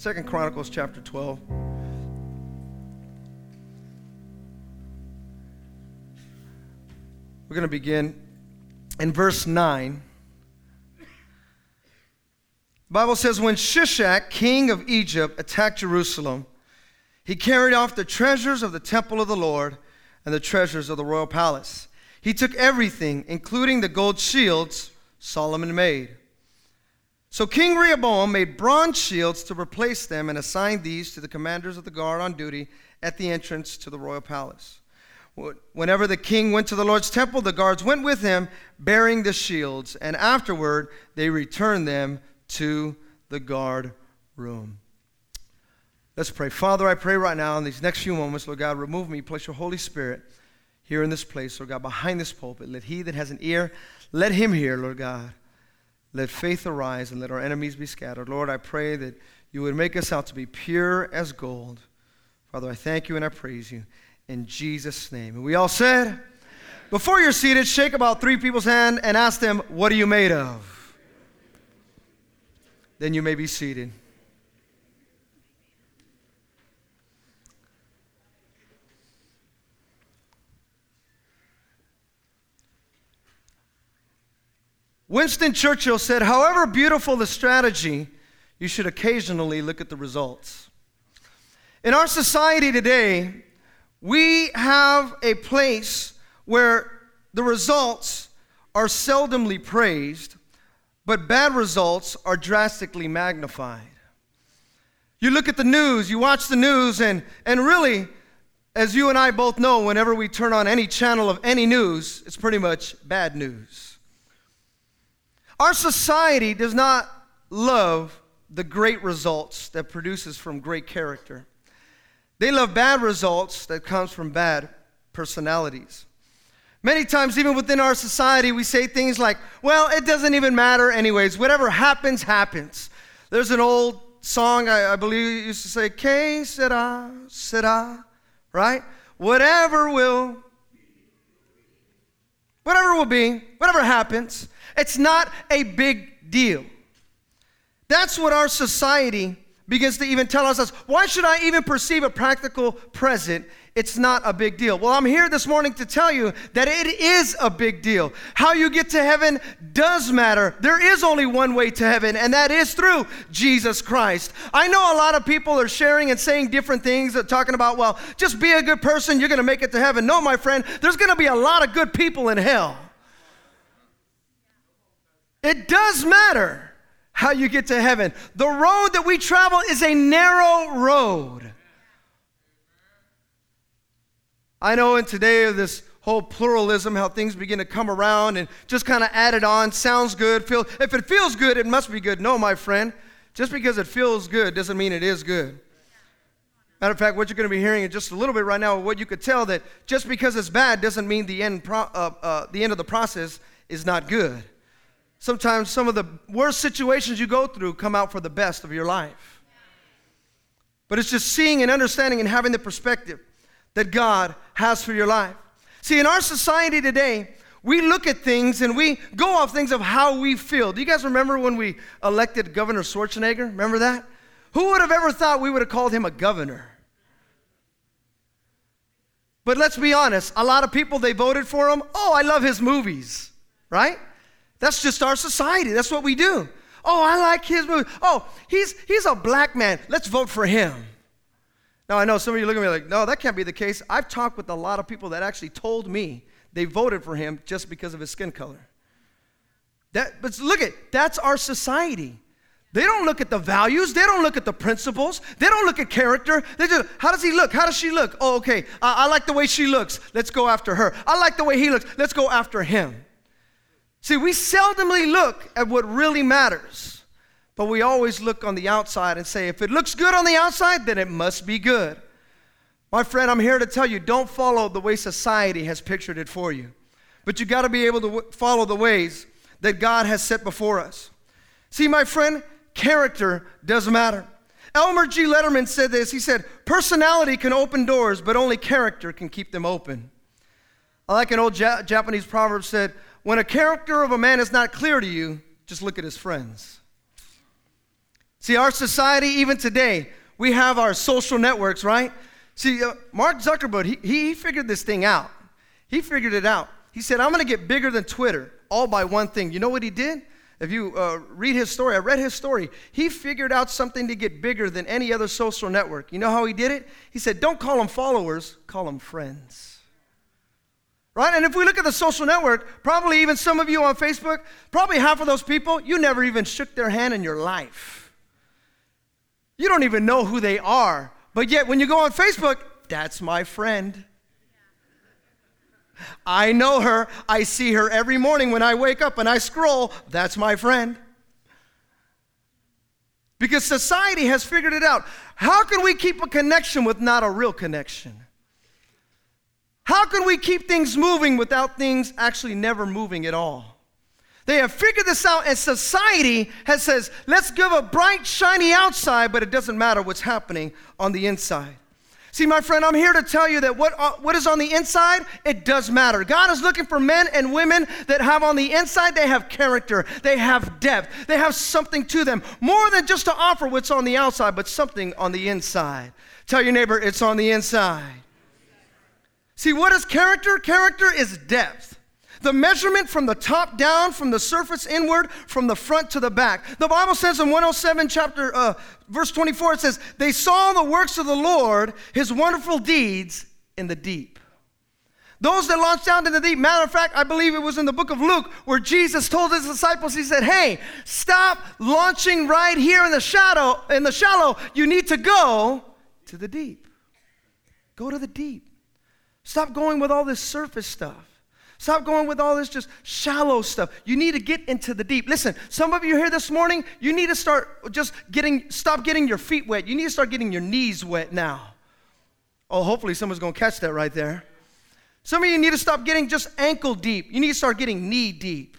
Second Chronicles chapter 12. We're going to begin in verse 9. The Bible says, When Shishak, king of Egypt, attacked Jerusalem, he carried off the treasures of the temple of the Lord and the treasures of the royal palace. He took everything, including the gold shields Solomon made. So King Rehoboam made bronze shields to replace them and assigned these to the commanders of the guard on duty at the entrance to the royal palace. Whenever the king went to the Lord's temple, the guards went with him bearing the shields, and afterward they returned them to the guard room. Let's pray. Father, I pray right now in these next few moments, Lord God, remove me, place your Holy Spirit here in this place, Lord God, behind this pulpit. Let he that has an ear, let him hear, Lord God. Let faith arise and let our enemies be scattered. Lord, I pray that you would make us out to be pure as gold. Father, I thank you and I praise you in Jesus' name. And we all said, before you're seated, shake about three people's hand and ask them, What are you made of? Then you may be seated. Winston Churchill said, however beautiful the strategy, you should occasionally look at the results. In our society today, we have a place where the results are seldomly praised, but bad results are drastically magnified. You look at the news, you watch the news, and, and really, as you and I both know, whenever we turn on any channel of any news, it's pretty much bad news. Our society does not love the great results that produces from great character. They love bad results that comes from bad personalities. Many times, even within our society, we say things like, well, it doesn't even matter, anyways. Whatever happens, happens. There's an old song, I, I believe, used to say, Que sera, sera, right? Whatever will, whatever will be, whatever happens. It's not a big deal. That's what our society begins to even tell us. Why should I even perceive a practical present? It's not a big deal. Well, I'm here this morning to tell you that it is a big deal. How you get to heaven does matter. There is only one way to heaven, and that is through Jesus Christ. I know a lot of people are sharing and saying different things, uh, talking about, well, just be a good person, you're going to make it to heaven. No, my friend, there's going to be a lot of good people in hell. It does matter how you get to heaven. The road that we travel is a narrow road. I know in today of this whole pluralism, how things begin to come around and just kind of add it on. Sounds good. Feel, if it feels good, it must be good. No, my friend. Just because it feels good doesn't mean it is good. Matter of fact, what you're going to be hearing in just a little bit right now, what you could tell that just because it's bad doesn't mean the end, pro, uh, uh, the end of the process is not good. Sometimes some of the worst situations you go through come out for the best of your life. But it's just seeing and understanding and having the perspective that God has for your life. See, in our society today, we look at things and we go off things of how we feel. Do you guys remember when we elected Governor Schwarzenegger? Remember that? Who would have ever thought we would have called him a governor? But let's be honest, a lot of people they voted for him. Oh, I love his movies, right? That's just our society. That's what we do. Oh, I like his movie. Oh, he's, he's a black man. Let's vote for him. Now, I know some of you look at me like, no, that can't be the case. I've talked with a lot of people that actually told me they voted for him just because of his skin color. That, but look at, that's our society. They don't look at the values. They don't look at the principles. They don't look at character. They just, how does he look? How does she look? Oh, okay. I like the way she looks. Let's go after her. I like the way he looks. Let's go after him. See, we seldomly look at what really matters, but we always look on the outside and say, if it looks good on the outside, then it must be good. My friend, I'm here to tell you don't follow the way society has pictured it for you, but you got to be able to w- follow the ways that God has set before us. See, my friend, character does matter. Elmer G. Letterman said this. He said, Personality can open doors, but only character can keep them open. I like an old ja- Japanese proverb said, when a character of a man is not clear to you, just look at his friends. See, our society, even today, we have our social networks, right? See, uh, Mark Zuckerberg, he, he figured this thing out. He figured it out. He said, I'm going to get bigger than Twitter, all by one thing. You know what he did? If you uh, read his story, I read his story. He figured out something to get bigger than any other social network. You know how he did it? He said, Don't call them followers, call them friends. Right? And if we look at the social network, probably even some of you on Facebook, probably half of those people, you never even shook their hand in your life. You don't even know who they are. But yet, when you go on Facebook, that's my friend. I know her. I see her every morning when I wake up and I scroll. That's my friend. Because society has figured it out. How can we keep a connection with not a real connection? How can we keep things moving without things actually never moving at all? They have figured this out, and society has says, let's give a bright, shiny outside, but it doesn't matter what's happening on the inside. See, my friend, I'm here to tell you that what, uh, what is on the inside, it does matter. God is looking for men and women that have on the inside, they have character, they have depth, they have something to them. More than just to offer what's on the outside, but something on the inside. Tell your neighbor, it's on the inside. See, what is character? Character is depth. The measurement from the top down, from the surface inward, from the front to the back. The Bible says in 107 chapter uh, verse 24 it says, "They saw the works of the Lord, his wonderful deeds in the deep." Those that launched out into the deep. Matter of fact, I believe it was in the book of Luke where Jesus told his disciples, he said, Hey, stop launching right here in the shadow, in the shallow. You need to go to the deep. Go to the deep. Stop going with all this surface stuff. Stop going with all this just shallow stuff. You need to get into the deep. Listen, some of you here this morning, you need to start just getting, stop getting your feet wet. You need to start getting your knees wet now. Oh, hopefully someone's to catch that right there. Some of you need to stop getting just ankle deep. You need to start getting knee deep.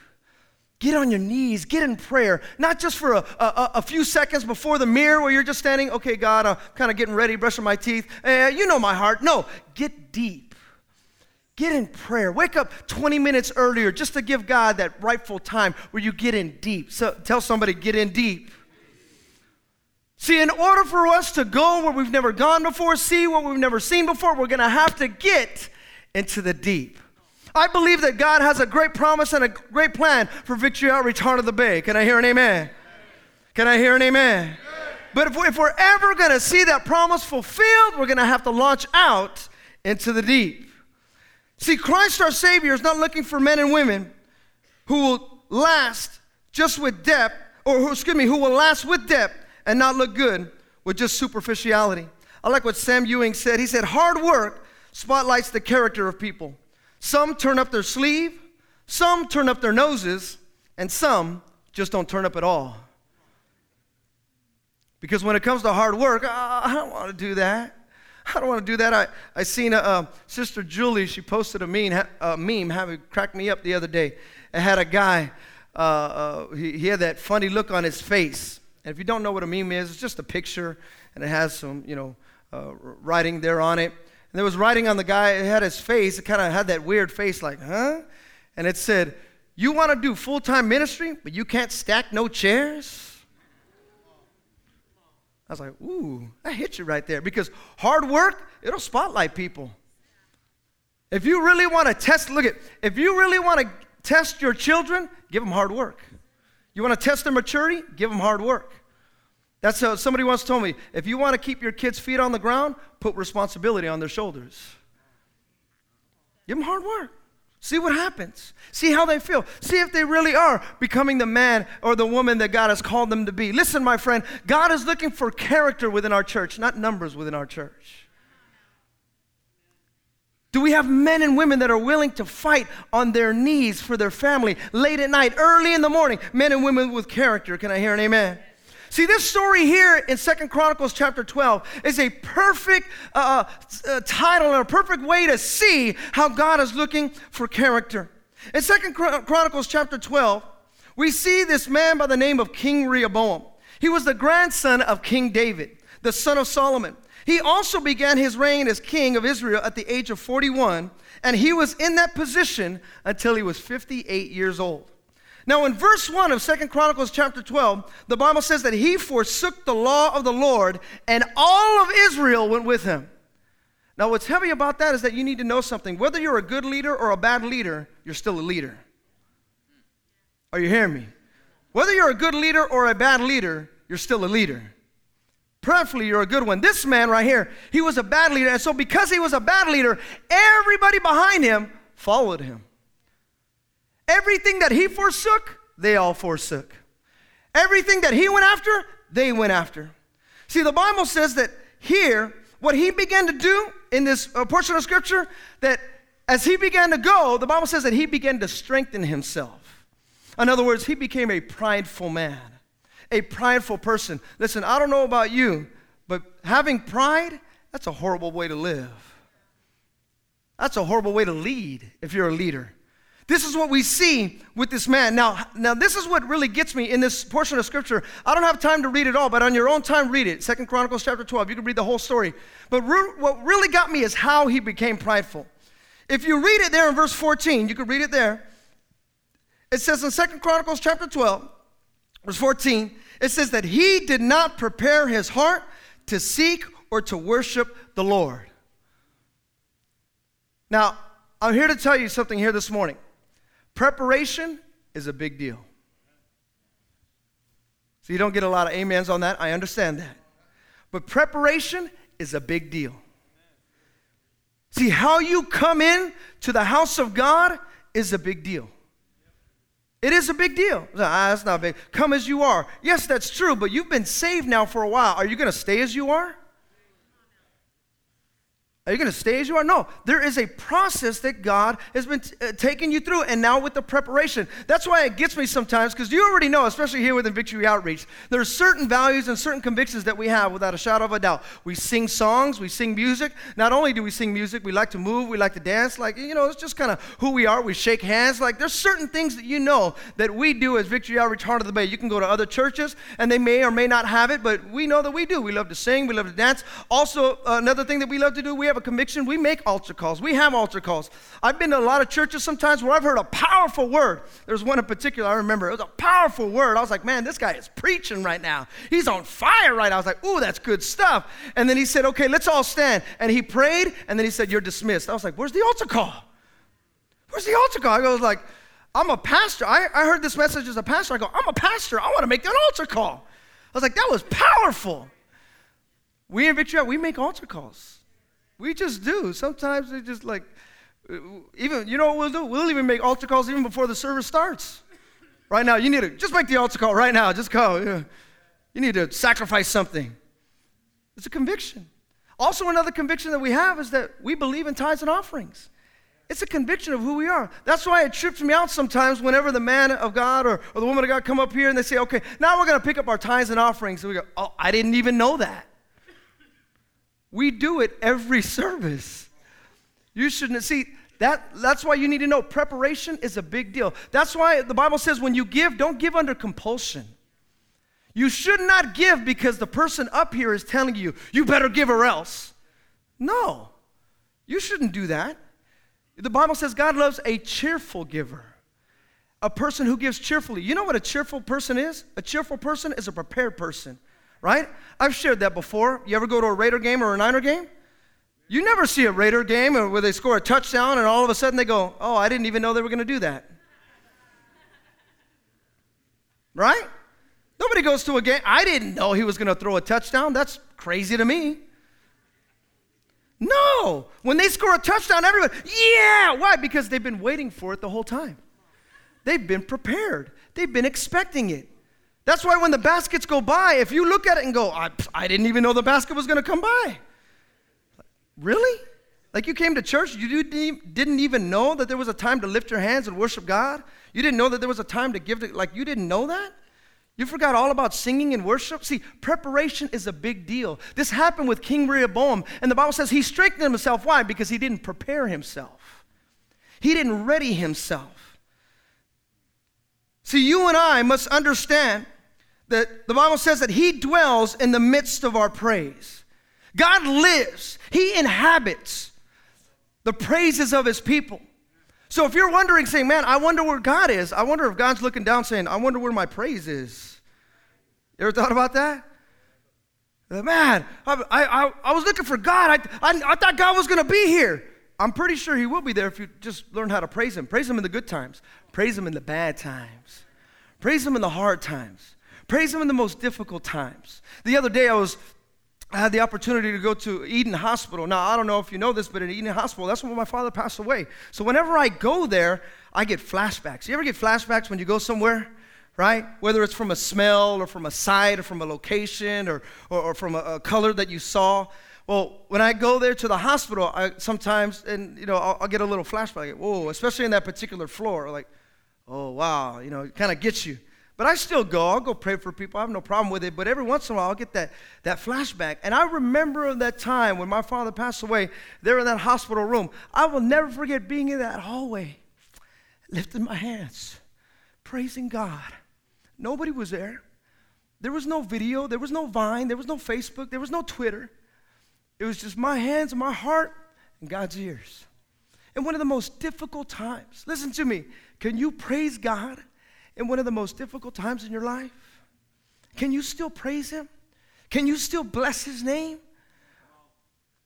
Get on your knees, get in prayer, not just for a, a, a, few seconds before the mirror where you're just standing, okay, God, I'm kind of getting ready, brushing my teeth. Eh, you know my heart. No, get deep. Get in prayer. Wake up 20 minutes earlier just to give God that rightful time where you get in deep. So tell somebody, get in deep. See, in order for us to go where we've never gone before, see what we've never seen before, we're going to have to get into the deep. I believe that God has a great promise and a great plan for Victory Outreach Heart of the Bay. Can I hear an amen? Can I hear an amen? But if, we, if we're ever going to see that promise fulfilled, we're going to have to launch out into the deep. See, Christ our Savior is not looking for men and women who will last just with depth, or who, excuse me, who will last with depth and not look good with just superficiality. I like what Sam Ewing said. He said, Hard work spotlights the character of people. Some turn up their sleeve, some turn up their noses, and some just don't turn up at all. Because when it comes to hard work, ah, I don't want to do that. I don't want to do that. I, I seen a, uh, Sister Julie, she posted a meme, a meme having cracked me up the other day. It had a guy, uh, uh, he, he had that funny look on his face. And if you don't know what a meme is, it's just a picture and it has some, you know, uh, writing there on it. And there was writing on the guy, it had his face, it kind of had that weird face like, huh? And it said, You want to do full time ministry, but you can't stack no chairs? I was like, ooh, that hit you right there. Because hard work, it'll spotlight people. If you really want to test, look at, if you really want to test your children, give them hard work. You want to test their maturity? Give them hard work. That's how somebody once told me if you want to keep your kids' feet on the ground, put responsibility on their shoulders. Give them hard work. See what happens. See how they feel. See if they really are becoming the man or the woman that God has called them to be. Listen, my friend, God is looking for character within our church, not numbers within our church. Do we have men and women that are willing to fight on their knees for their family late at night, early in the morning? Men and women with character. Can I hear an amen? See, this story here in Second Chronicles chapter 12 is a perfect uh, uh, title and a perfect way to see how God is looking for character. In Second Chronicles chapter 12, we see this man by the name of King Rehoboam. He was the grandson of King David, the son of Solomon. He also began his reign as king of Israel at the age of 41, and he was in that position until he was 58 years old. Now, in verse 1 of Second Chronicles chapter 12, the Bible says that he forsook the law of the Lord, and all of Israel went with him. Now, what's heavy about that is that you need to know something. Whether you're a good leader or a bad leader, you're still a leader. Are you hearing me? Whether you're a good leader or a bad leader, you're still a leader. Preferably, you're a good one. This man right here, he was a bad leader. And so, because he was a bad leader, everybody behind him followed him. Everything that he forsook, they all forsook. Everything that he went after, they went after. See, the Bible says that here, what he began to do in this uh, portion of scripture, that as he began to go, the Bible says that he began to strengthen himself. In other words, he became a prideful man, a prideful person. Listen, I don't know about you, but having pride, that's a horrible way to live. That's a horrible way to lead if you're a leader. This is what we see with this man. Now, now this is what really gets me in this portion of scripture. I don't have time to read it all, but on your own time, read it. Second Chronicles chapter 12. You can read the whole story. But re- what really got me is how he became prideful. If you read it there in verse 14, you can read it there. It says in Second Chronicles chapter 12, verse 14, it says that he did not prepare his heart to seek or to worship the Lord. Now, I'm here to tell you something here this morning. Preparation is a big deal. So you don't get a lot of amens on that. I understand that. But preparation is a big deal. See, how you come in to the house of God is a big deal. It is a big deal. Ah, that's not big. Come as you are. Yes, that's true, but you've been saved now for a while. Are you going to stay as you are? Are you going to stay as you are? No. There is a process that God has been t- uh, taking you through, and now with the preparation. That's why it gets me sometimes, because you already know, especially here within Victory Outreach, there are certain values and certain convictions that we have without a shadow of a doubt. We sing songs, we sing music. Not only do we sing music, we like to move, we like to dance. Like, you know, it's just kind of who we are. We shake hands. Like, there's certain things that you know that we do as Victory Outreach Heart of the Bay. You can go to other churches, and they may or may not have it, but we know that we do. We love to sing, we love to dance. Also, another thing that we love to do, we have a conviction, we make altar calls. We have altar calls. I've been to a lot of churches sometimes where I've heard a powerful word. There's one in particular I remember. It was a powerful word. I was like, man, this guy is preaching right now. He's on fire right now. I was like, ooh, that's good stuff. And then he said, okay, let's all stand. And he prayed, and then he said, you're dismissed. I was like, where's the altar call? Where's the altar call? I go, like, I'm a pastor. I, I heard this message as a pastor. I go, I'm a pastor. I want to make an altar call. I was like, that was powerful. We in Victory, we make altar calls. We just do. Sometimes we just like, uh, even, you know what we'll do? We'll even make altar calls even before the service starts. Right now, you need to just make the altar call right now. Just go. You need to sacrifice something. It's a conviction. Also, another conviction that we have is that we believe in tithes and offerings. It's a conviction of who we are. That's why it trips me out sometimes whenever the man of God or, or the woman of God come up here and they say, okay, now we're going to pick up our tithes and offerings. And we go, oh, I didn't even know that. We do it every service. You shouldn't see that that's why you need to know preparation is a big deal. That's why the Bible says when you give, don't give under compulsion. You should not give because the person up here is telling you, you better give or else. No. You shouldn't do that. The Bible says God loves a cheerful giver. A person who gives cheerfully. You know what a cheerful person is? A cheerful person is a prepared person right? I've shared that before. You ever go to a Raider game or a Niner game? You never see a Raider game where they score a touchdown and all of a sudden they go, Oh, I didn't even know they were going to do that. Right? Nobody goes to a game. I didn't know he was going to throw a touchdown. That's crazy to me. No. When they score a touchdown, everybody, yeah. Why? Because they've been waiting for it the whole time. They've been prepared, they've been expecting it. That's why when the baskets go by, if you look at it and go, I, I didn't even know the basket was going to come by. Really? Like you came to church, you didn't even know that there was a time to lift your hands and worship God? You didn't know that there was a time to give, to, like you didn't know that? You forgot all about singing and worship? See, preparation is a big deal. This happened with King Rehoboam, and the Bible says he strengthened himself. Why? Because he didn't prepare himself, he didn't ready himself. See, you and I must understand that the Bible says that He dwells in the midst of our praise. God lives, He inhabits the praises of His people. So if you're wondering, saying, man, I wonder where God is, I wonder if God's looking down saying, I wonder where my praise is. You ever thought about that? Man, I, I, I was looking for God. I, I, I thought God was going to be here. I'm pretty sure He will be there if you just learn how to praise Him. Praise Him in the good times, praise Him in the bad times, praise Him in the hard times, praise Him in the most difficult times. The other day, I was I had the opportunity to go to Eden Hospital. Now, I don't know if you know this, but in Eden Hospital, that's where my father passed away. So whenever I go there, I get flashbacks. You ever get flashbacks when you go somewhere? Right? Whether it's from a smell or from a sight or from a location or, or, or from a, a, color that you saw. Well, when I go there to the hospital, I sometimes, and you know, I'll, I'll get a little flashback. Whoa, especially in that particular floor. Like, oh, wow, you know, it kind of gets you. But I still go. I'll go pray for people. I have no problem with it. But every once in a while, I'll get that, that flashback. And I remember that time when my father passed away, there in that hospital room. I will never forget being in that hallway, lifting my hands, praising God. Nobody was there. There was no video. There was no Vine. There was no Facebook. There was no Twitter. It was just my hands and my heart and God's ears. In one of the most difficult times, listen to me. Can you praise God in one of the most difficult times in your life? Can you still praise Him? Can you still bless His name?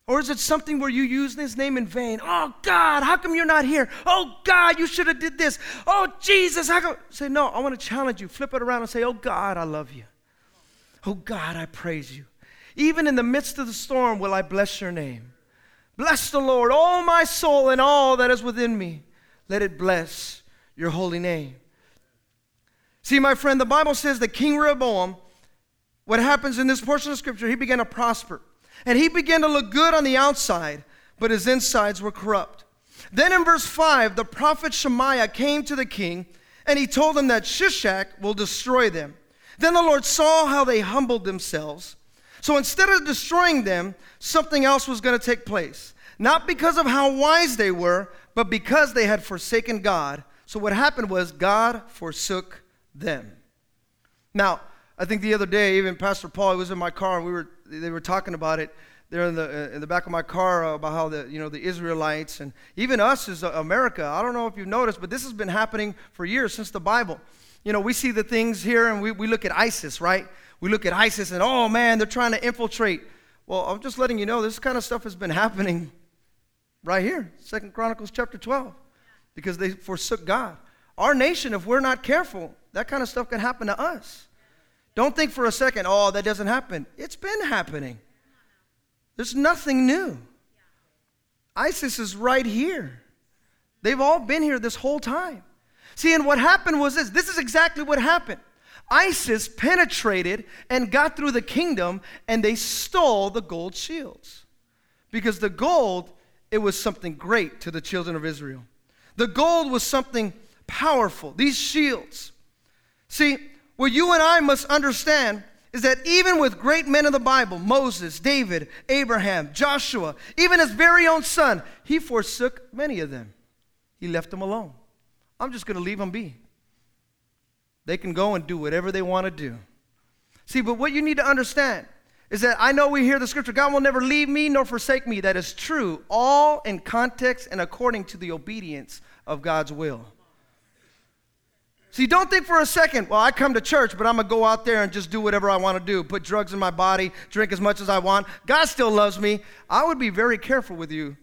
Or is it something where you use his name in vain? Oh God, how come you're not here? Oh God, you should have did this. Oh Jesus, how come? Say no. I want to challenge you. Flip it around and say, Oh God, I love you. Oh God, I praise you. Even in the midst of the storm, will I bless your name. Bless the Lord, all my soul and all that is within me. Let it bless your holy name. See, my friend, the Bible says that King Rehoboam, what happens in this portion of scripture, he began to prosper. And he began to look good on the outside, but his insides were corrupt. Then in verse 5, the prophet Shemaiah came to the king, and he told him that Shishak will destroy them. Then the Lord saw how they humbled themselves. So instead of destroying them, something else was going to take place. Not because of how wise they were, but because they had forsaken God. So what happened was God forsook them. Now, I think the other day, even Pastor Paul he was in my car, and we were they were talking about it there in the in the back of my car uh, about how the you know the Israelites and even us as America. I don't know if you've noticed, but this has been happening for years since the Bible. You know, we see the things here, and we, we look at ISIS, right? We look at ISIS, and oh man, they're trying to infiltrate. Well, I'm just letting you know this kind of stuff has been happening right here, Second Chronicles chapter 12, because they forsook God. Our nation, if we're not careful, that kind of stuff can happen to us. Don't think for a second, oh, that doesn't happen. It's been happening. There's nothing new. ISIS is right here. They've all been here this whole time. See, and what happened was this this is exactly what happened. ISIS penetrated and got through the kingdom and they stole the gold shields. Because the gold, it was something great to the children of Israel. The gold was something powerful. These shields. See, what you and I must understand is that even with great men of the Bible, Moses, David, Abraham, Joshua, even his very own son, he forsook many of them. He left them alone. I'm just going to leave them be. They can go and do whatever they want to do. See, but what you need to understand is that I know we hear the scripture God will never leave me nor forsake me. That is true, all in context and according to the obedience of God's will. See, don't think for a second, well, I come to church, but I'm going to go out there and just do whatever I want to do, put drugs in my body, drink as much as I want. God still loves me. I would be very careful with you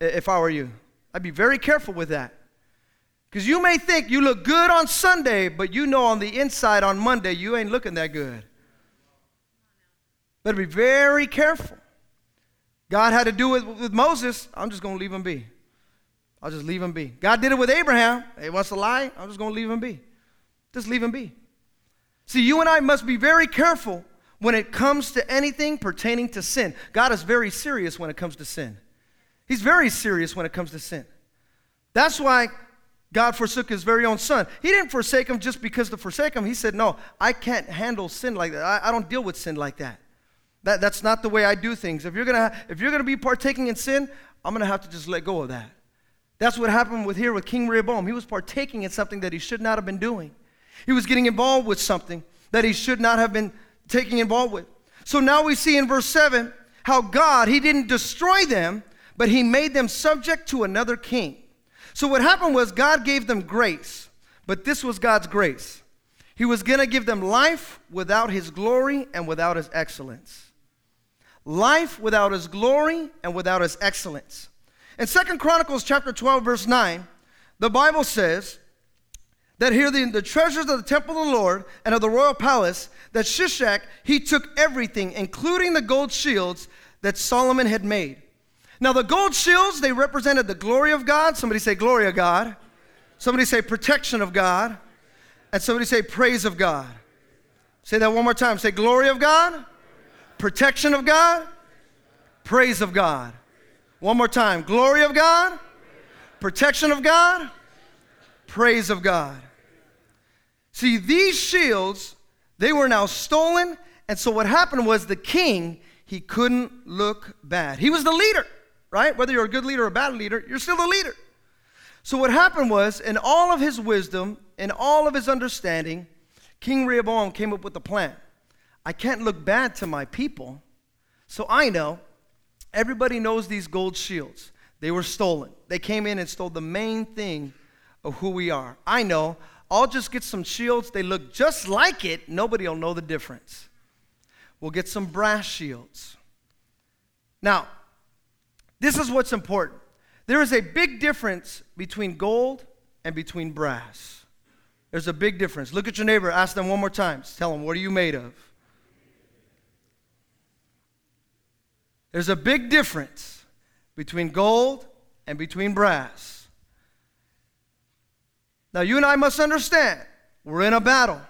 if I were you. I'd be very careful with that. Because you may think you look good on Sunday, but you know on the inside on Monday you ain't looking that good. Better be very careful. God had to do it with Moses. I'm just going to leave him be. I'll just leave him be. God did it with Abraham. He wants to lie. I'm just going to leave him be. Just leave him be. See, you and I must be very careful when it comes to anything pertaining to sin. God is very serious when it comes to sin. He's very serious when it comes to sin. That's why God forsook his very own son. He didn't forsake him just because to forsake him. He said, No, I can't handle sin like that. I, I don't deal with sin like that. that. That's not the way I do things. If you're, gonna, if you're gonna be partaking in sin, I'm gonna have to just let go of that. That's what happened with here with King Rehoboam. He was partaking in something that he should not have been doing. He was getting involved with something that he should not have been taking involved with. So now we see in verse 7 how God, he didn't destroy them, but he made them subject to another king. So what happened was God gave them grace, but this was God's grace. He was going to give them life without his glory and without his excellence. Life without his glory and without his excellence. In Second Chronicles chapter 12 verse 9, the Bible says that here the, the treasures of the temple of the Lord and of the royal palace that Shishak he took everything including the gold shields that Solomon had made. Now, the gold shields, they represented the glory of God. Somebody say, glory of God. Somebody say, protection of God. And somebody say, praise of God. Say that one more time. Say, glory of God, protection of God, praise of God. One more time. Glory of God, protection of God, praise of God. See, these shields, they were now stolen. And so what happened was the king, he couldn't look bad. He was the leader right? Whether you're a good leader or a bad leader, you're still the leader. So what happened was, in all of his wisdom, in all of his understanding, King Rehoboam came up with a plan. I can't look bad to my people, so I know everybody knows these gold shields. They were stolen. They came in and stole the main thing of who we are. I know. I'll just get some shields. They look just like it. Nobody will know the difference. We'll get some brass shields. Now, this is what's important. There is a big difference between gold and between brass. There's a big difference. Look at your neighbor, ask them one more time. Tell them, what are you made of? There's a big difference between gold and between brass. Now, you and I must understand we're in a battle.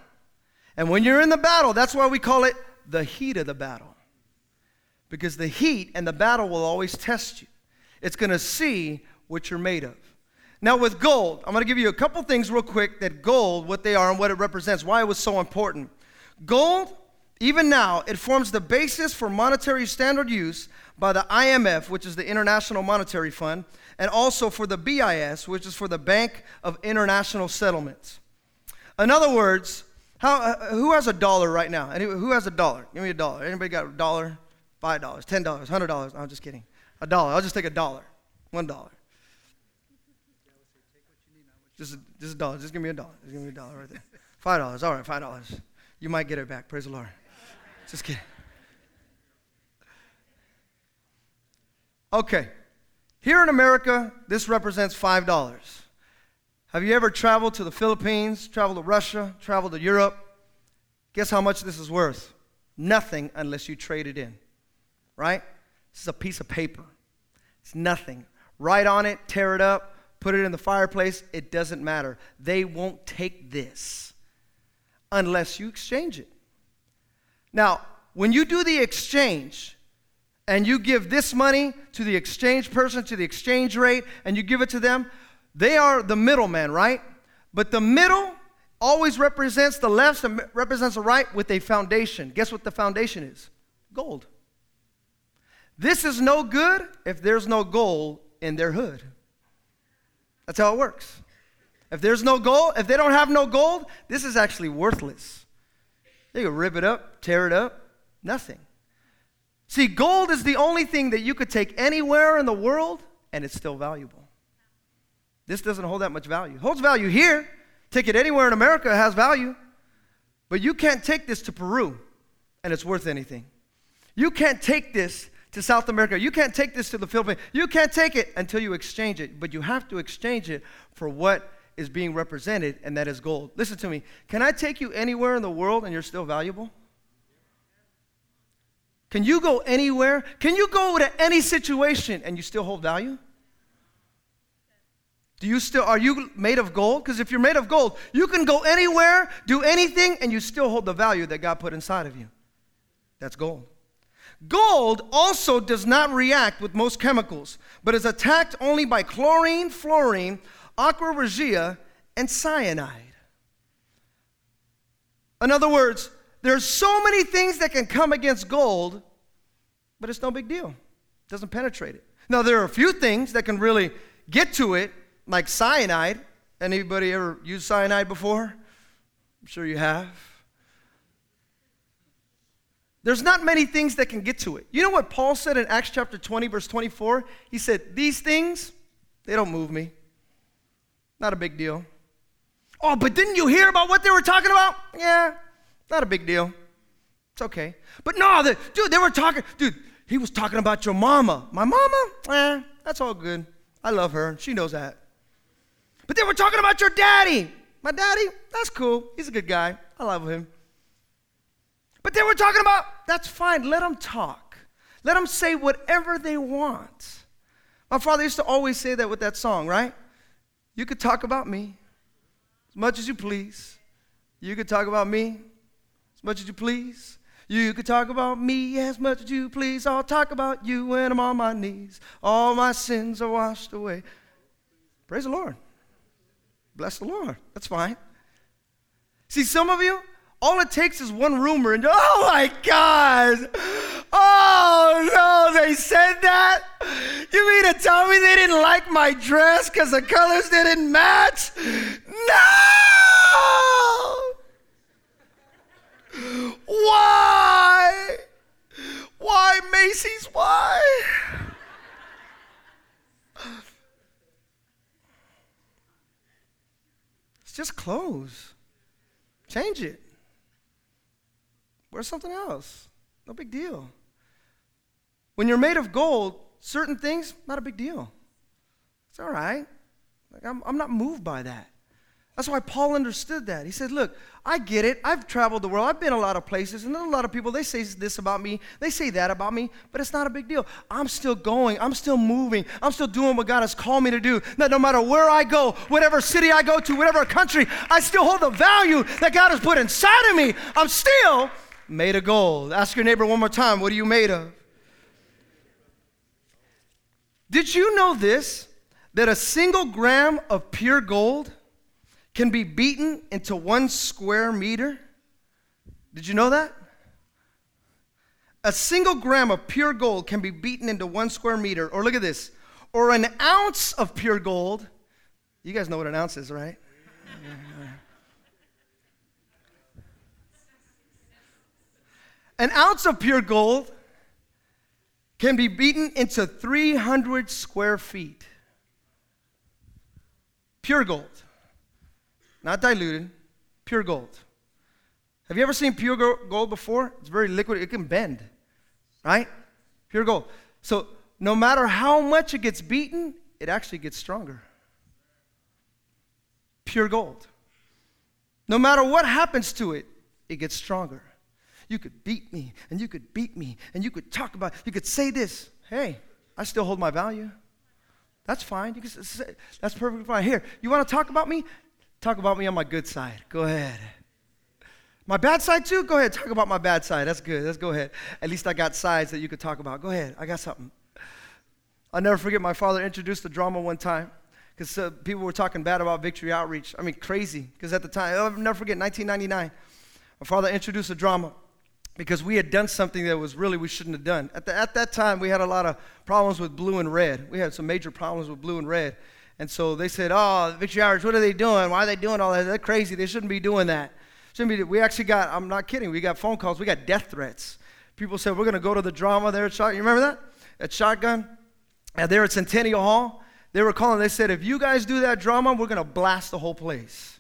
And when you're in the battle, that's why we call it the heat of the battle because the heat and the battle will always test you. It's going to see what you're made of. Now, with gold, I'm going to give you a couple things real quick that gold, what they are and what it represents, why it was so important. Gold, even now, it forms the basis for monetary standard use by the IMF, which is the International Monetary Fund, and also for the BIS, which is for the Bank of International Settlements. In other words, how, uh, who has a dollar right now? who has a dollar? Give me a dollar. Anybody got a dollar? Five dollars, ten dollars, hundred dollars. I'm just kidding. A dollar. I'll just take a dollar. One dollar. Just just a dollar. Just give me a dollar. Just give me a dollar right there. Five dollars. All right, five dollars. You might get it back. Praise the Lord. Just kidding. Okay. Here in America, this represents five dollars. Have you ever traveled to the Philippines, traveled to Russia, traveled to Europe? Guess how much this is worth? Nothing unless you trade it in right? This is a piece of paper. It's nothing. Write on it, tear it up, put it in the fireplace. It doesn't matter. They won't take this unless you exchange it. Now, when you do the exchange and you give this money to the exchange person, to the exchange rate, and you give it to them, they are the middleman, right? But the middle always represents the left and represents the right with a foundation. Guess what the foundation is? Gold. This is no good if there's no gold in their hood. That's how it works. If there's no gold, if they don't have no gold, this is actually worthless. They can rip it up, tear it up, nothing. See, gold is the only thing that you could take anywhere in the world and it's still valuable. This doesn't hold that much value. It holds value here. Take it anywhere in America, it has value. But you can't take this to Peru and it's worth anything. You can't take this to South America. You can't take this to the Philippines. You can't take it until you exchange it, but you have to exchange it for what is being represented, and that is gold. Listen to me. Can I take you anywhere in the world and you're still valuable? Can you go anywhere? Can you go to any situation and you still hold value? Do you still are you made of gold? Because if you're made of gold, you can go anywhere, do anything, and you still hold the value that God put inside of you. That's gold. Gold also does not react with most chemicals, but is attacked only by chlorine, fluorine, aqua regia, and cyanide. In other words, there's so many things that can come against gold, but it's no big deal. It doesn't penetrate it. Now, there are a few things that can really get to it, like cyanide. Anybody ever used cyanide before? I'm sure you have. There's not many things that can get to it. You know what Paul said in Acts chapter 20, verse 24? He said, These things, they don't move me. Not a big deal. Oh, but didn't you hear about what they were talking about? Yeah, not a big deal. It's okay. But no, the, dude, they were talking, dude, he was talking about your mama. My mama? Eh, that's all good. I love her. She knows that. But they were talking about your daddy. My daddy? That's cool. He's a good guy. I love him. But they were talking about, that's fine. Let them talk. Let them say whatever they want. My father used to always say that with that song, right? You could talk about me as much as you please. You could talk about me as much as you please. You could talk about me as much as you please. I'll talk about you when I'm on my knees. All my sins are washed away. Praise the Lord. Bless the Lord. That's fine. See, some of you, all it takes is one rumor, and oh my God! Oh no, they said that? You mean to tell me they didn't like my dress because the colors didn't match? No! Why? Why, Macy's? Why? It's just clothes. Change it. Wear something else. No big deal. When you're made of gold, certain things, not a big deal. It's all right. Like I'm, I'm not moved by that. That's why Paul understood that. He said, Look, I get it. I've traveled the world. I've been a lot of places, and a lot of people, they say this about me, they say that about me, but it's not a big deal. I'm still going. I'm still moving. I'm still doing what God has called me to do. That no matter where I go, whatever city I go to, whatever country, I still hold the value that God has put inside of me. I'm still made of gold. Ask your neighbor one more time, what are you made of? Did you know this? That a single gram of pure gold can be beaten into one square meter. Did you know that? A single gram of pure gold can be beaten into one square meter. Or look at this. Or an ounce of pure gold. You guys know what an ounce is, right? An ounce of pure gold can be beaten into 300 square feet. Pure gold not diluted, pure gold. Have you ever seen pure gold before? It's very liquid, it can bend, right? Pure gold. So no matter how much it gets beaten, it actually gets stronger. Pure gold. No matter what happens to it, it gets stronger. You could beat me, and you could beat me, and you could talk about, you could say this. Hey, I still hold my value. That's fine. You can say, that's perfectly fine. Here, you want to talk about me? Talk about me on my good side. Go ahead. My bad side too? Go ahead. Talk about my bad side. That's good. Let's go ahead. At least I got sides that you could talk about. Go ahead. I got something. I'll never forget my father introduced the drama one time because uh, people were talking bad about Victory Outreach. I mean, crazy. Because at the time, I'll never forget, 1999, my father introduced a drama because we had done something that was really we shouldn't have done. At, the, at that time, we had a lot of problems with blue and red. We had some major problems with blue and red. And so they said, Oh, Victory Hours, what are they doing? Why are they doing all that? They're crazy. They shouldn't be doing that. Shouldn't be. We actually got, I'm not kidding, we got phone calls. We got death threats. People said, We're going to go to the drama there at Shotgun. You remember that? At Shotgun? Uh, and there at Centennial Hall. They were calling, they said, If you guys do that drama, we're going to blast the whole place.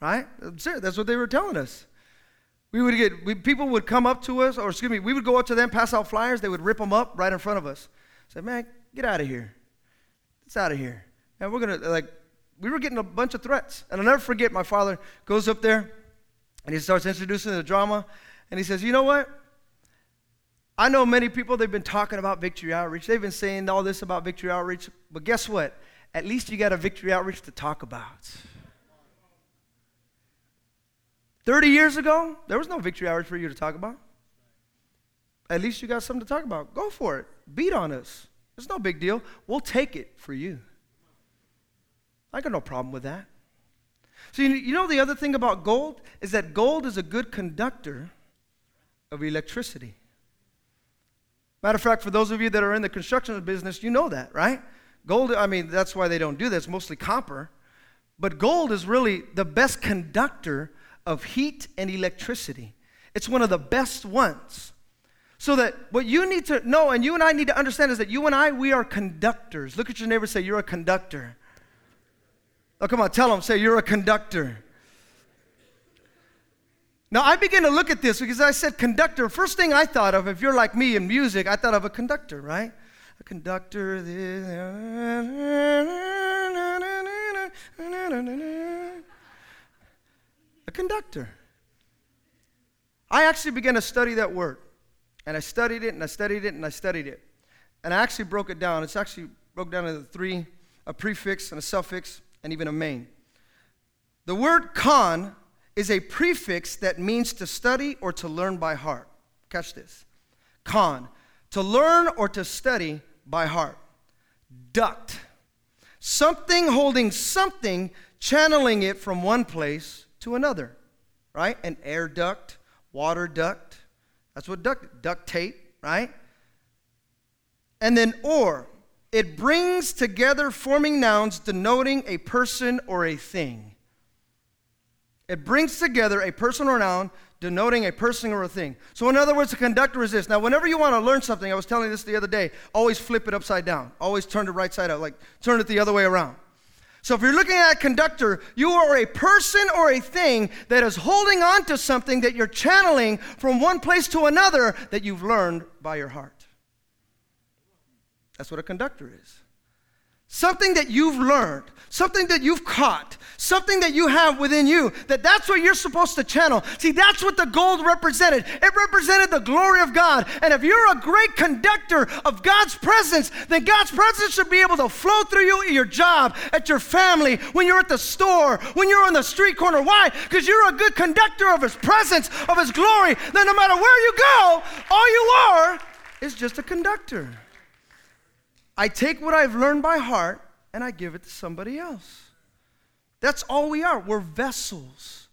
Right? That's what they were telling us. We would get, we, people would come up to us, or excuse me, we would go up to them, pass out flyers, they would rip them up right in front of us. Say, man, get out of here. It's out of here. And we're going to, like, we were getting a bunch of threats. And I'll never forget, my father goes up there and he starts introducing the drama. And he says, You know what? I know many people, they've been talking about Victory Outreach. They've been saying all this about Victory Outreach. But guess what? At least you got a Victory Outreach to talk about. 30 years ago, there was no Victory hours for you to talk about. At least you got something to talk about. Go for it. Beat on us. It's no big deal. We'll take it for you. I got no problem with that. So, you know, the other thing about gold is that gold is a good conductor of electricity. Matter of fact, for those of you that are in the construction business, you know that, right? Gold, I mean, that's why they don't do that. It's mostly copper. But gold is really the best conductor of heat and electricity. It's one of the best ones. So that what you need to know and you and I need to understand is that you and I, we are conductors. Look at your neighbor say, You're a conductor. Oh, come on, tell them, say, you're a conductor. Now, I begin to look at this because I said conductor. First thing I thought of, if you're like me in music, I thought of a conductor, right? A conductor. A conductor. I actually began to study that word. And I studied it and I studied it and I studied it. And I actually broke it down. It's actually broke down into three a prefix and a suffix and even a main. The word con is a prefix that means to study or to learn by heart. Catch this. Con, to learn or to study by heart. Duct, something holding something, channeling it from one place to another, right? An air duct, water duct. That's what duct, duct tape, right? And then or, it brings together forming nouns denoting a person or a thing. It brings together a person or noun denoting a person or a thing. So, in other words, a conductor is this. Now, whenever you want to learn something, I was telling this the other day, always flip it upside down. Always turn it right side up, like turn it the other way around. So, if you're looking at a conductor, you are a person or a thing that is holding on to something that you're channeling from one place to another that you've learned by your heart. That's what a conductor is. Something that you've learned, something that you've caught, something that you have within you, that that's what you're supposed to channel. See, that's what the gold represented. It represented the glory of God. And if you're a great conductor of God's presence, then God's presence should be able to flow through you at your job, at your family, when you're at the store, when you're on the street corner. Why? Because you're a good conductor of His presence, of His glory. Then no matter where you go, all you are is just a conductor. I take what I've learned by heart and I give it to somebody else. That's all we are. We're vessels.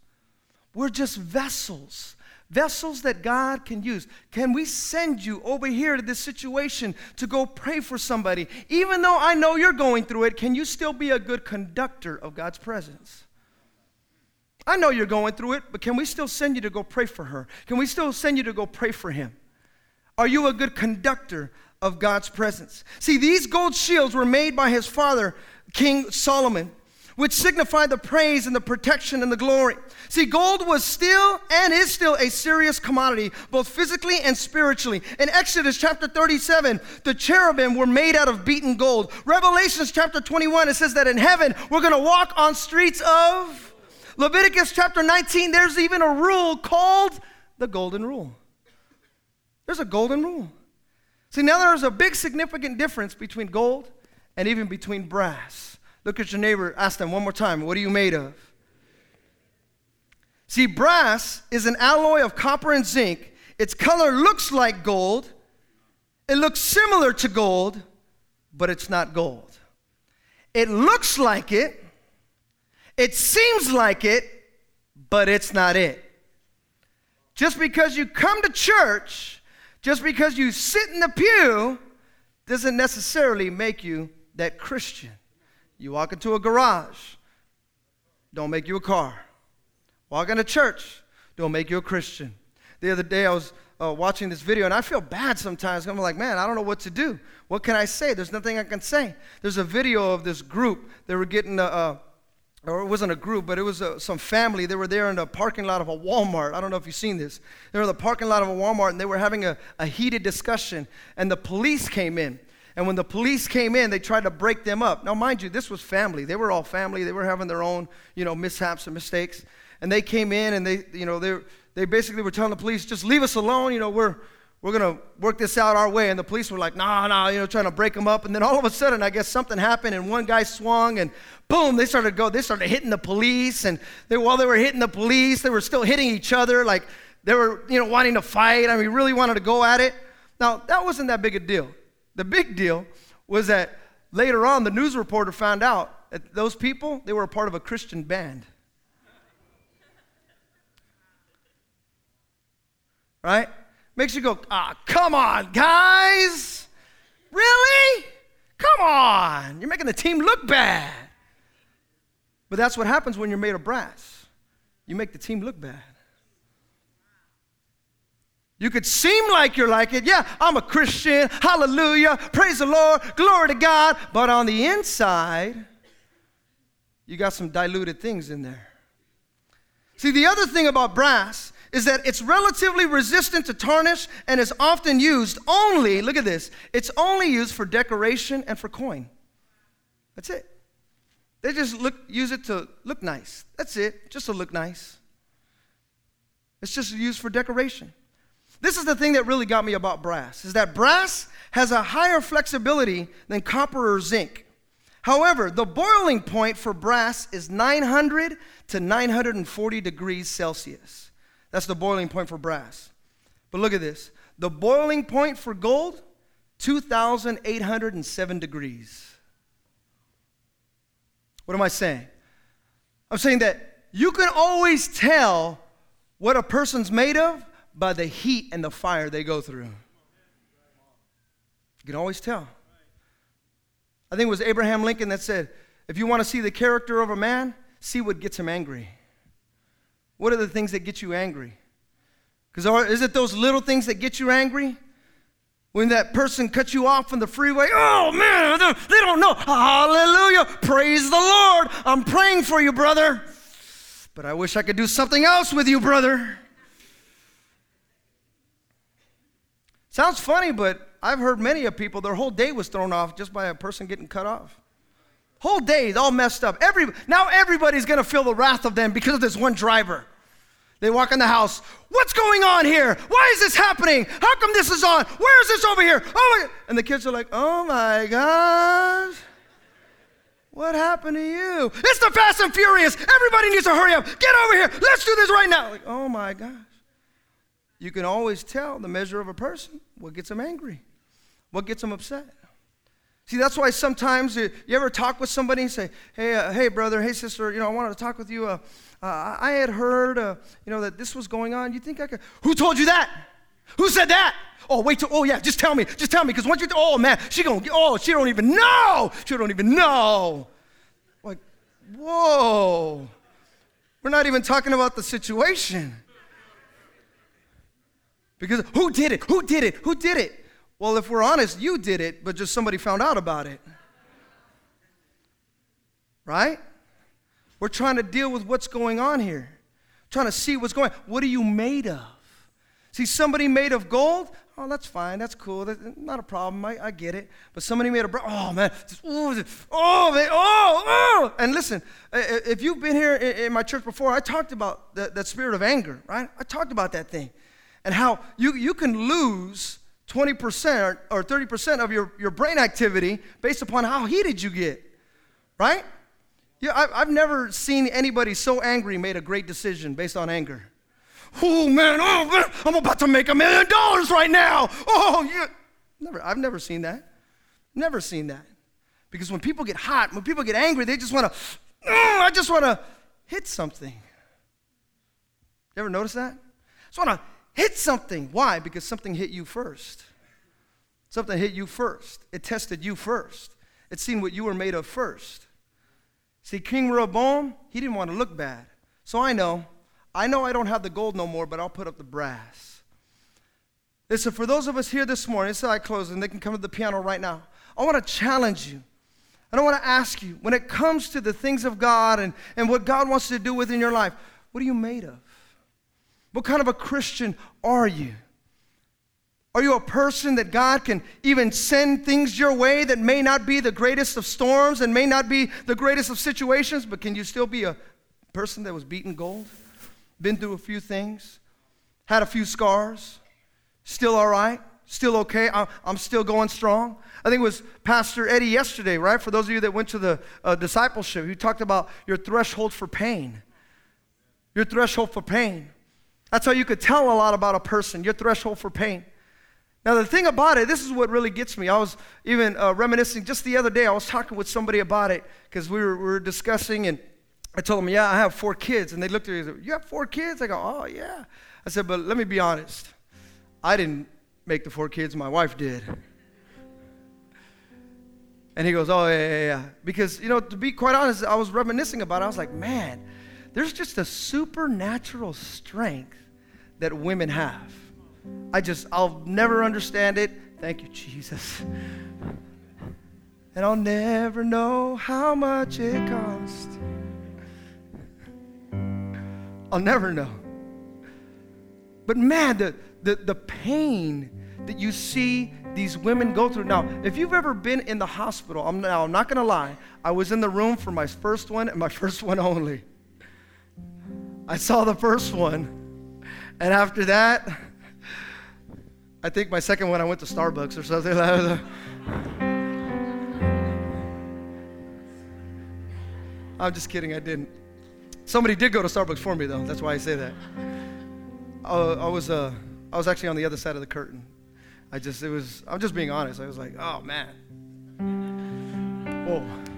We're just vessels. Vessels that God can use. Can we send you over here to this situation to go pray for somebody? Even though I know you're going through it, can you still be a good conductor of God's presence? I know you're going through it, but can we still send you to go pray for her? Can we still send you to go pray for him? Are you a good conductor of God's presence. See, these gold shields were made by his father, King Solomon, which signified the praise and the protection and the glory. See, gold was still and is still a serious commodity, both physically and spiritually. In Exodus chapter 37, the cherubim were made out of beaten gold. Revelations chapter 21, it says that in heaven we're going to walk on streets of. Leviticus chapter 19, there's even a rule called the golden rule. There's a golden rule. See, now there's a big significant difference between gold and even between brass. Look at your neighbor, ask them one more time, what are you made of? See, brass is an alloy of copper and zinc. Its color looks like gold, it looks similar to gold, but it's not gold. It looks like it, it seems like it, but it's not it. Just because you come to church just because you sit in the pew doesn't necessarily make you that Christian. You walk into a garage, don't make you a car. Walk into church, don't make you a Christian. The other day I was uh, watching this video and I feel bad sometimes. I'm like, man, I don't know what to do. What can I say? There's nothing I can say. There's a video of this group. They were getting a, a or it wasn't a group, but it was a, some family. They were there in the parking lot of a Walmart. I don't know if you've seen this. They were in the parking lot of a Walmart and they were having a, a heated discussion. And the police came in. And when the police came in, they tried to break them up. Now, mind you, this was family. They were all family. They were having their own, you know, mishaps and mistakes. And they came in and they, you know, they, they basically were telling the police, just leave us alone. You know, we're, we're going to work this out our way. And the police were like, nah, nah, you know, trying to break them up. And then all of a sudden, I guess something happened and one guy swung and boom, they started go, they started hitting the police. And they, while they were hitting the police, they were still hitting each other. Like they were, you know, wanting to fight. I mean, really wanted to go at it. Now, that wasn't that big a deal. The big deal was that later on, the news reporter found out that those people, they were a part of a Christian band. Right? Makes you go, ah, come on, guys. Really? Come on. You're making the team look bad. But that's what happens when you're made of brass. You make the team look bad. You could seem like you're like it. Yeah, I'm a Christian. Hallelujah. Praise the Lord. Glory to God. But on the inside, you got some diluted things in there. See, the other thing about brass is that it's relatively resistant to tarnish and is often used only, look at this, it's only used for decoration and for coin. That's it. They just look, use it to look nice. That's it, just to look nice. It's just used for decoration. This is the thing that really got me about brass, is that brass has a higher flexibility than copper or zinc. However, the boiling point for brass is 900 to 940 degrees Celsius. That's the boiling point for brass. But look at this. The boiling point for gold, 2,807 degrees. What am I saying? I'm saying that you can always tell what a person's made of by the heat and the fire they go through. You can always tell. I think it was Abraham Lincoln that said, if you want to see the character of a man, see what gets him angry. What are the things that get you angry? Because is it those little things that get you angry? When that person cuts you off on the freeway, oh man, they don't know. Hallelujah. Praise the Lord. I'm praying for you, brother. But I wish I could do something else with you, brother. Sounds funny, but I've heard many of people, their whole day was thrown off just by a person getting cut off. Whole day, all messed up. Every, now everybody's gonna feel the wrath of them because of this one driver. They walk in the house. What's going on here? Why is this happening? How come this is on? Where is this over here? Oh my! And the kids are like, oh my gosh. What happened to you? It's the Fast and Furious. Everybody needs to hurry up. Get over here. Let's do this right now. Like, oh my gosh. You can always tell the measure of a person what gets them angry, what gets them upset. See, that's why sometimes you, you ever talk with somebody and say, hey, uh, hey, brother, hey, sister, you know, I wanted to talk with you. Uh, uh, I had heard, uh, you know, that this was going on. You think I could? Who told you that? Who said that? Oh, wait till, oh yeah, just tell me, just tell me, because once you, oh man, she gonna, oh, she don't even know. She don't even know. Like, whoa. We're not even talking about the situation. Because who did it? Who did it? Who did it? Well, if we're honest, you did it, but just somebody found out about it. Right? We're trying to deal with what's going on here. Trying to see what's going on. What are you made of? See, somebody made of gold, oh, that's fine, that's cool, that's not a problem, I, I get it. But somebody made of, oh man, oh, man, oh, oh. And listen, if you've been here in my church before, I talked about that, that spirit of anger, right? I talked about that thing. And how you, you can lose 20% or 30% of your, your brain activity based upon how heated you get, right? Yeah, I, have never seen anybody so angry made a great decision based on anger. Oh man, oh man, I'm about to make a million dollars right now. Oh yeah, never. I've never seen that. Never seen that. Because when people get hot, when people get angry, they just want to. Mm, oh, I just want to hit something. You ever notice that? I just want to hit something. Why? Because something hit you first. Something hit you first. It tested you first. It seen what you were made of first. See, King Rehoboam, he didn't want to look bad. So I know, I know I don't have the gold no more, but I'll put up the brass. Listen, for those of us here this morning, this is how I close, and they can come to the piano right now. I want to challenge you. I want to ask you, when it comes to the things of God and, and what God wants to do within your life, what are you made of? What kind of a Christian are you? Are you a person that God can even send things your way that may not be the greatest of storms and may not be the greatest of situations, but can you still be a person that was beaten gold? Been through a few things, had a few scars, still all right, still okay, I'm still going strong. I think it was Pastor Eddie yesterday, right? For those of you that went to the uh, discipleship, he talked about your threshold for pain. Your threshold for pain. That's how you could tell a lot about a person, your threshold for pain. Now, the thing about it, this is what really gets me. I was even uh, reminiscing just the other day, I was talking with somebody about it because we were, we were discussing, and I told them, Yeah, I have four kids. And they looked at me and said, You have four kids? I go, Oh, yeah. I said, But let me be honest. I didn't make the four kids, my wife did. And he goes, Oh, yeah, yeah, yeah. Because, you know, to be quite honest, I was reminiscing about it. I was like, Man, there's just a supernatural strength that women have I just, I'll never understand it. Thank you, Jesus. And I'll never know how much it cost. I'll never know. But man, the, the, the pain that you see these women go through. Now, if you've ever been in the hospital, I'm now I'm not gonna lie, I was in the room for my first one and my first one only. I saw the first one, and after that, I think my second one I went to Starbucks or something like that. I'm just kidding, I didn't. Somebody did go to Starbucks for me though. That's why I say that. I was uh, I was actually on the other side of the curtain. I just, it was, I'm just being honest. I was like, oh man. Whoa.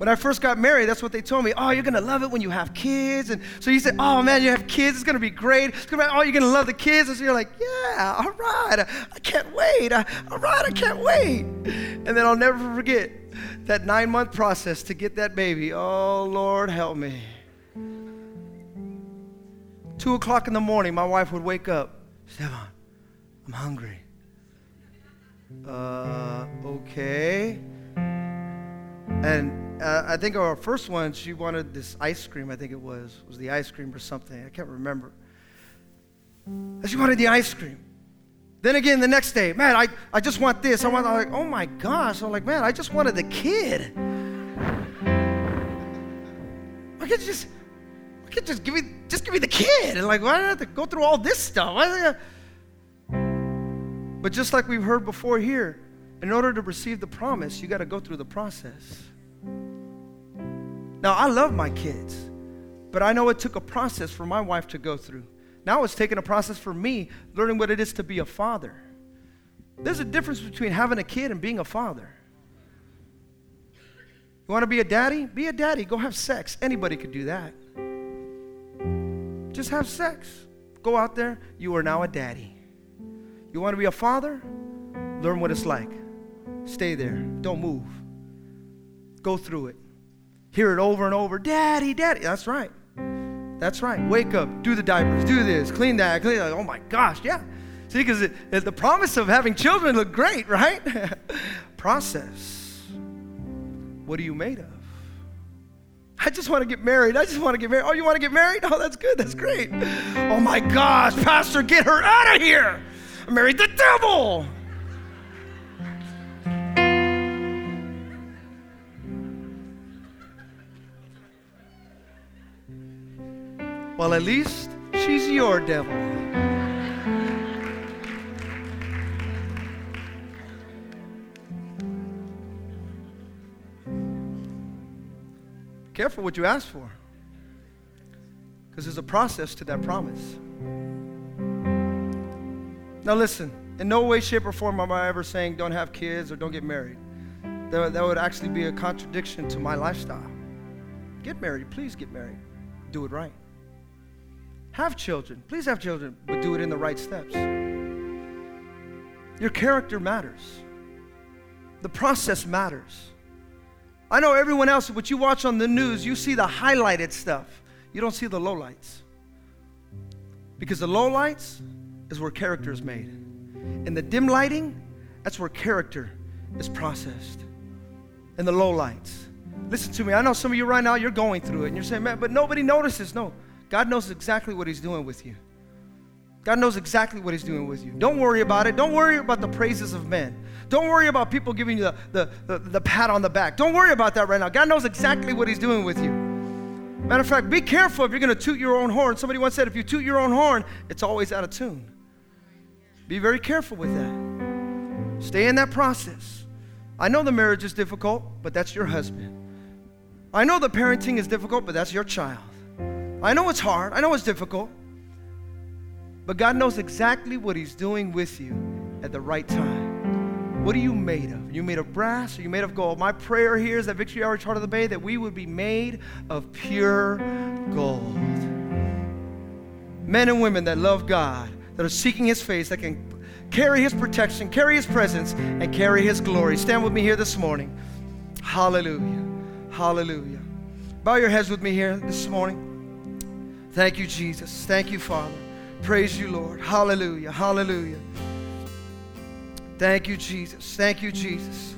When I first got married, that's what they told me. Oh, you're gonna love it when you have kids. And so you said, oh man, you have kids, it's gonna be great. It's gonna be, oh, you're gonna love the kids. And so you're like, yeah, all right, I, can't wait. All right, I can't wait. And then I'll never forget that nine month process to get that baby. Oh, Lord, help me. Two o'clock in the morning, my wife would wake up. Stefan, I'm hungry. Uh, okay. And uh, I think our first one, she wanted this ice cream. I think it was was the ice cream or something. I can't remember. She wanted the ice cream. Then again, the next day, man, I, I just want this. I want. I'm like, oh my gosh. I'm like, man, I just wanted the kid. I could just could just give me, just give me the kid. And like, why do I have to go through all this stuff? But just like we've heard before here, in order to receive the promise, you got to go through the process. Now, I love my kids, but I know it took a process for my wife to go through. Now it's taken a process for me learning what it is to be a father. There's a difference between having a kid and being a father. You want to be a daddy? Be a daddy. Go have sex. Anybody could do that. Just have sex. Go out there. You are now a daddy. You want to be a father? Learn what it's like. Stay there. Don't move. Go through it. Hear it over and over. Daddy, daddy. That's right. That's right. Wake up. Do the diapers. Do this. Clean that. Clean that. Oh my gosh. Yeah. See, because the promise of having children look great, right? Process. What are you made of? I just want to get married. I just want to get married. Oh, you want to get married? Oh, that's good. That's great. Oh my gosh, Pastor, get her out of here. I married the devil. Well, at least she's your devil. Careful what you ask for. Because there's a process to that promise. Now, listen, in no way, shape, or form am I ever saying don't have kids or don't get married. That, that would actually be a contradiction to my lifestyle. Get married, please get married. Do it right. Have children, please have children, but do it in the right steps. Your character matters, the process matters. I know everyone else, but you watch on the news, you see the highlighted stuff. You don't see the lowlights. Because the lowlights is where character is made. In the dim lighting, that's where character is processed. In the lowlights. Listen to me. I know some of you right now, you're going through it and you're saying, man, but nobody notices. No, God knows exactly what He's doing with you. God knows exactly what He's doing with you. Don't worry about it. Don't worry about the praises of men. Don't worry about people giving you the, the, the, the, pat on the back. Don't worry about that right now. God knows exactly what He's doing with you. Matter of fact, be careful if you're going to toot your own horn. Somebody once said, if you toot your own horn, it's always out of tune. Be very careful with that. Stay in that process. I know the marriage is difficult, but that's your husband. I know the parenting is difficult, but that's your child. I know it's hard. I know it's difficult. But God knows exactly what He's doing with you at the right time. What are you made of? Are you made of brass? Are you made of gold? My prayer here is that Victory Outreach Heart of the Bay, that we would be made of pure gold. Men and women that love God, that are seeking His face, that can carry His protection, carry His presence, and carry His glory. Stand with me here this morning. Hallelujah. Hallelujah. Bow your heads with me here this morning. Thank you, Jesus. Thank you, Father. Praise you, Lord. Hallelujah. Hallelujah. Thank you, Jesus. Thank you, Jesus.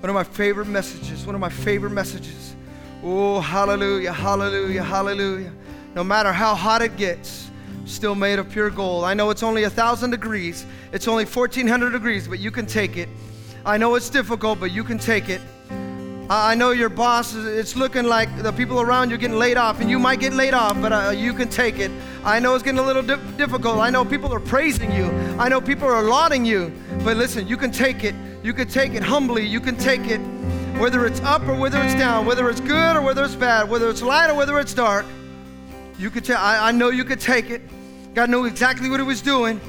One of my favorite messages, one of my favorite messages. Oh, hallelujah, hallelujah, hallelujah. No matter how hot it gets, still made of pure gold. I know it's only a thousand degrees, it's only 1400 degrees, but you can take it. I know it's difficult, but you can take it. I know your boss, it's looking like the people around you getting laid off, and you might get laid off, but uh, you can take it. I know it's getting a little di- difficult. I know people are praising you. I know people are lauding you. But listen, you can take it. You can take it humbly. You can take it whether it's up or whether it's down, whether it's good or whether it's bad, whether it's light or whether it's dark. You could take. I, I know you could take it. God knew exactly what He was doing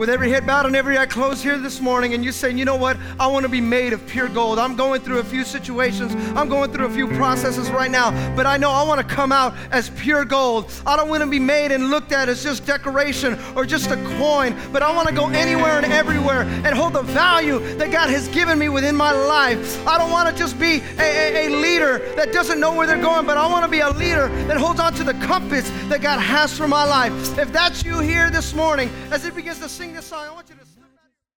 with every head bowed and every eye closed here this morning, and you're saying, you know what? I want to be made of pure gold. I'm going through a few situations, I'm going through a few processes right now, but I know I want to come out as pure gold. I don't want to be made and looked at as just decoration or just a coin, but I want to go anywhere and everywhere and hold the value that God has given me within my life. I don't want to just be a, a, a leader that doesn't know where they're going, but I want to be a leader that holds on to the compass that God has for my life. If that's you here this morning, as it begins to sing sing this song,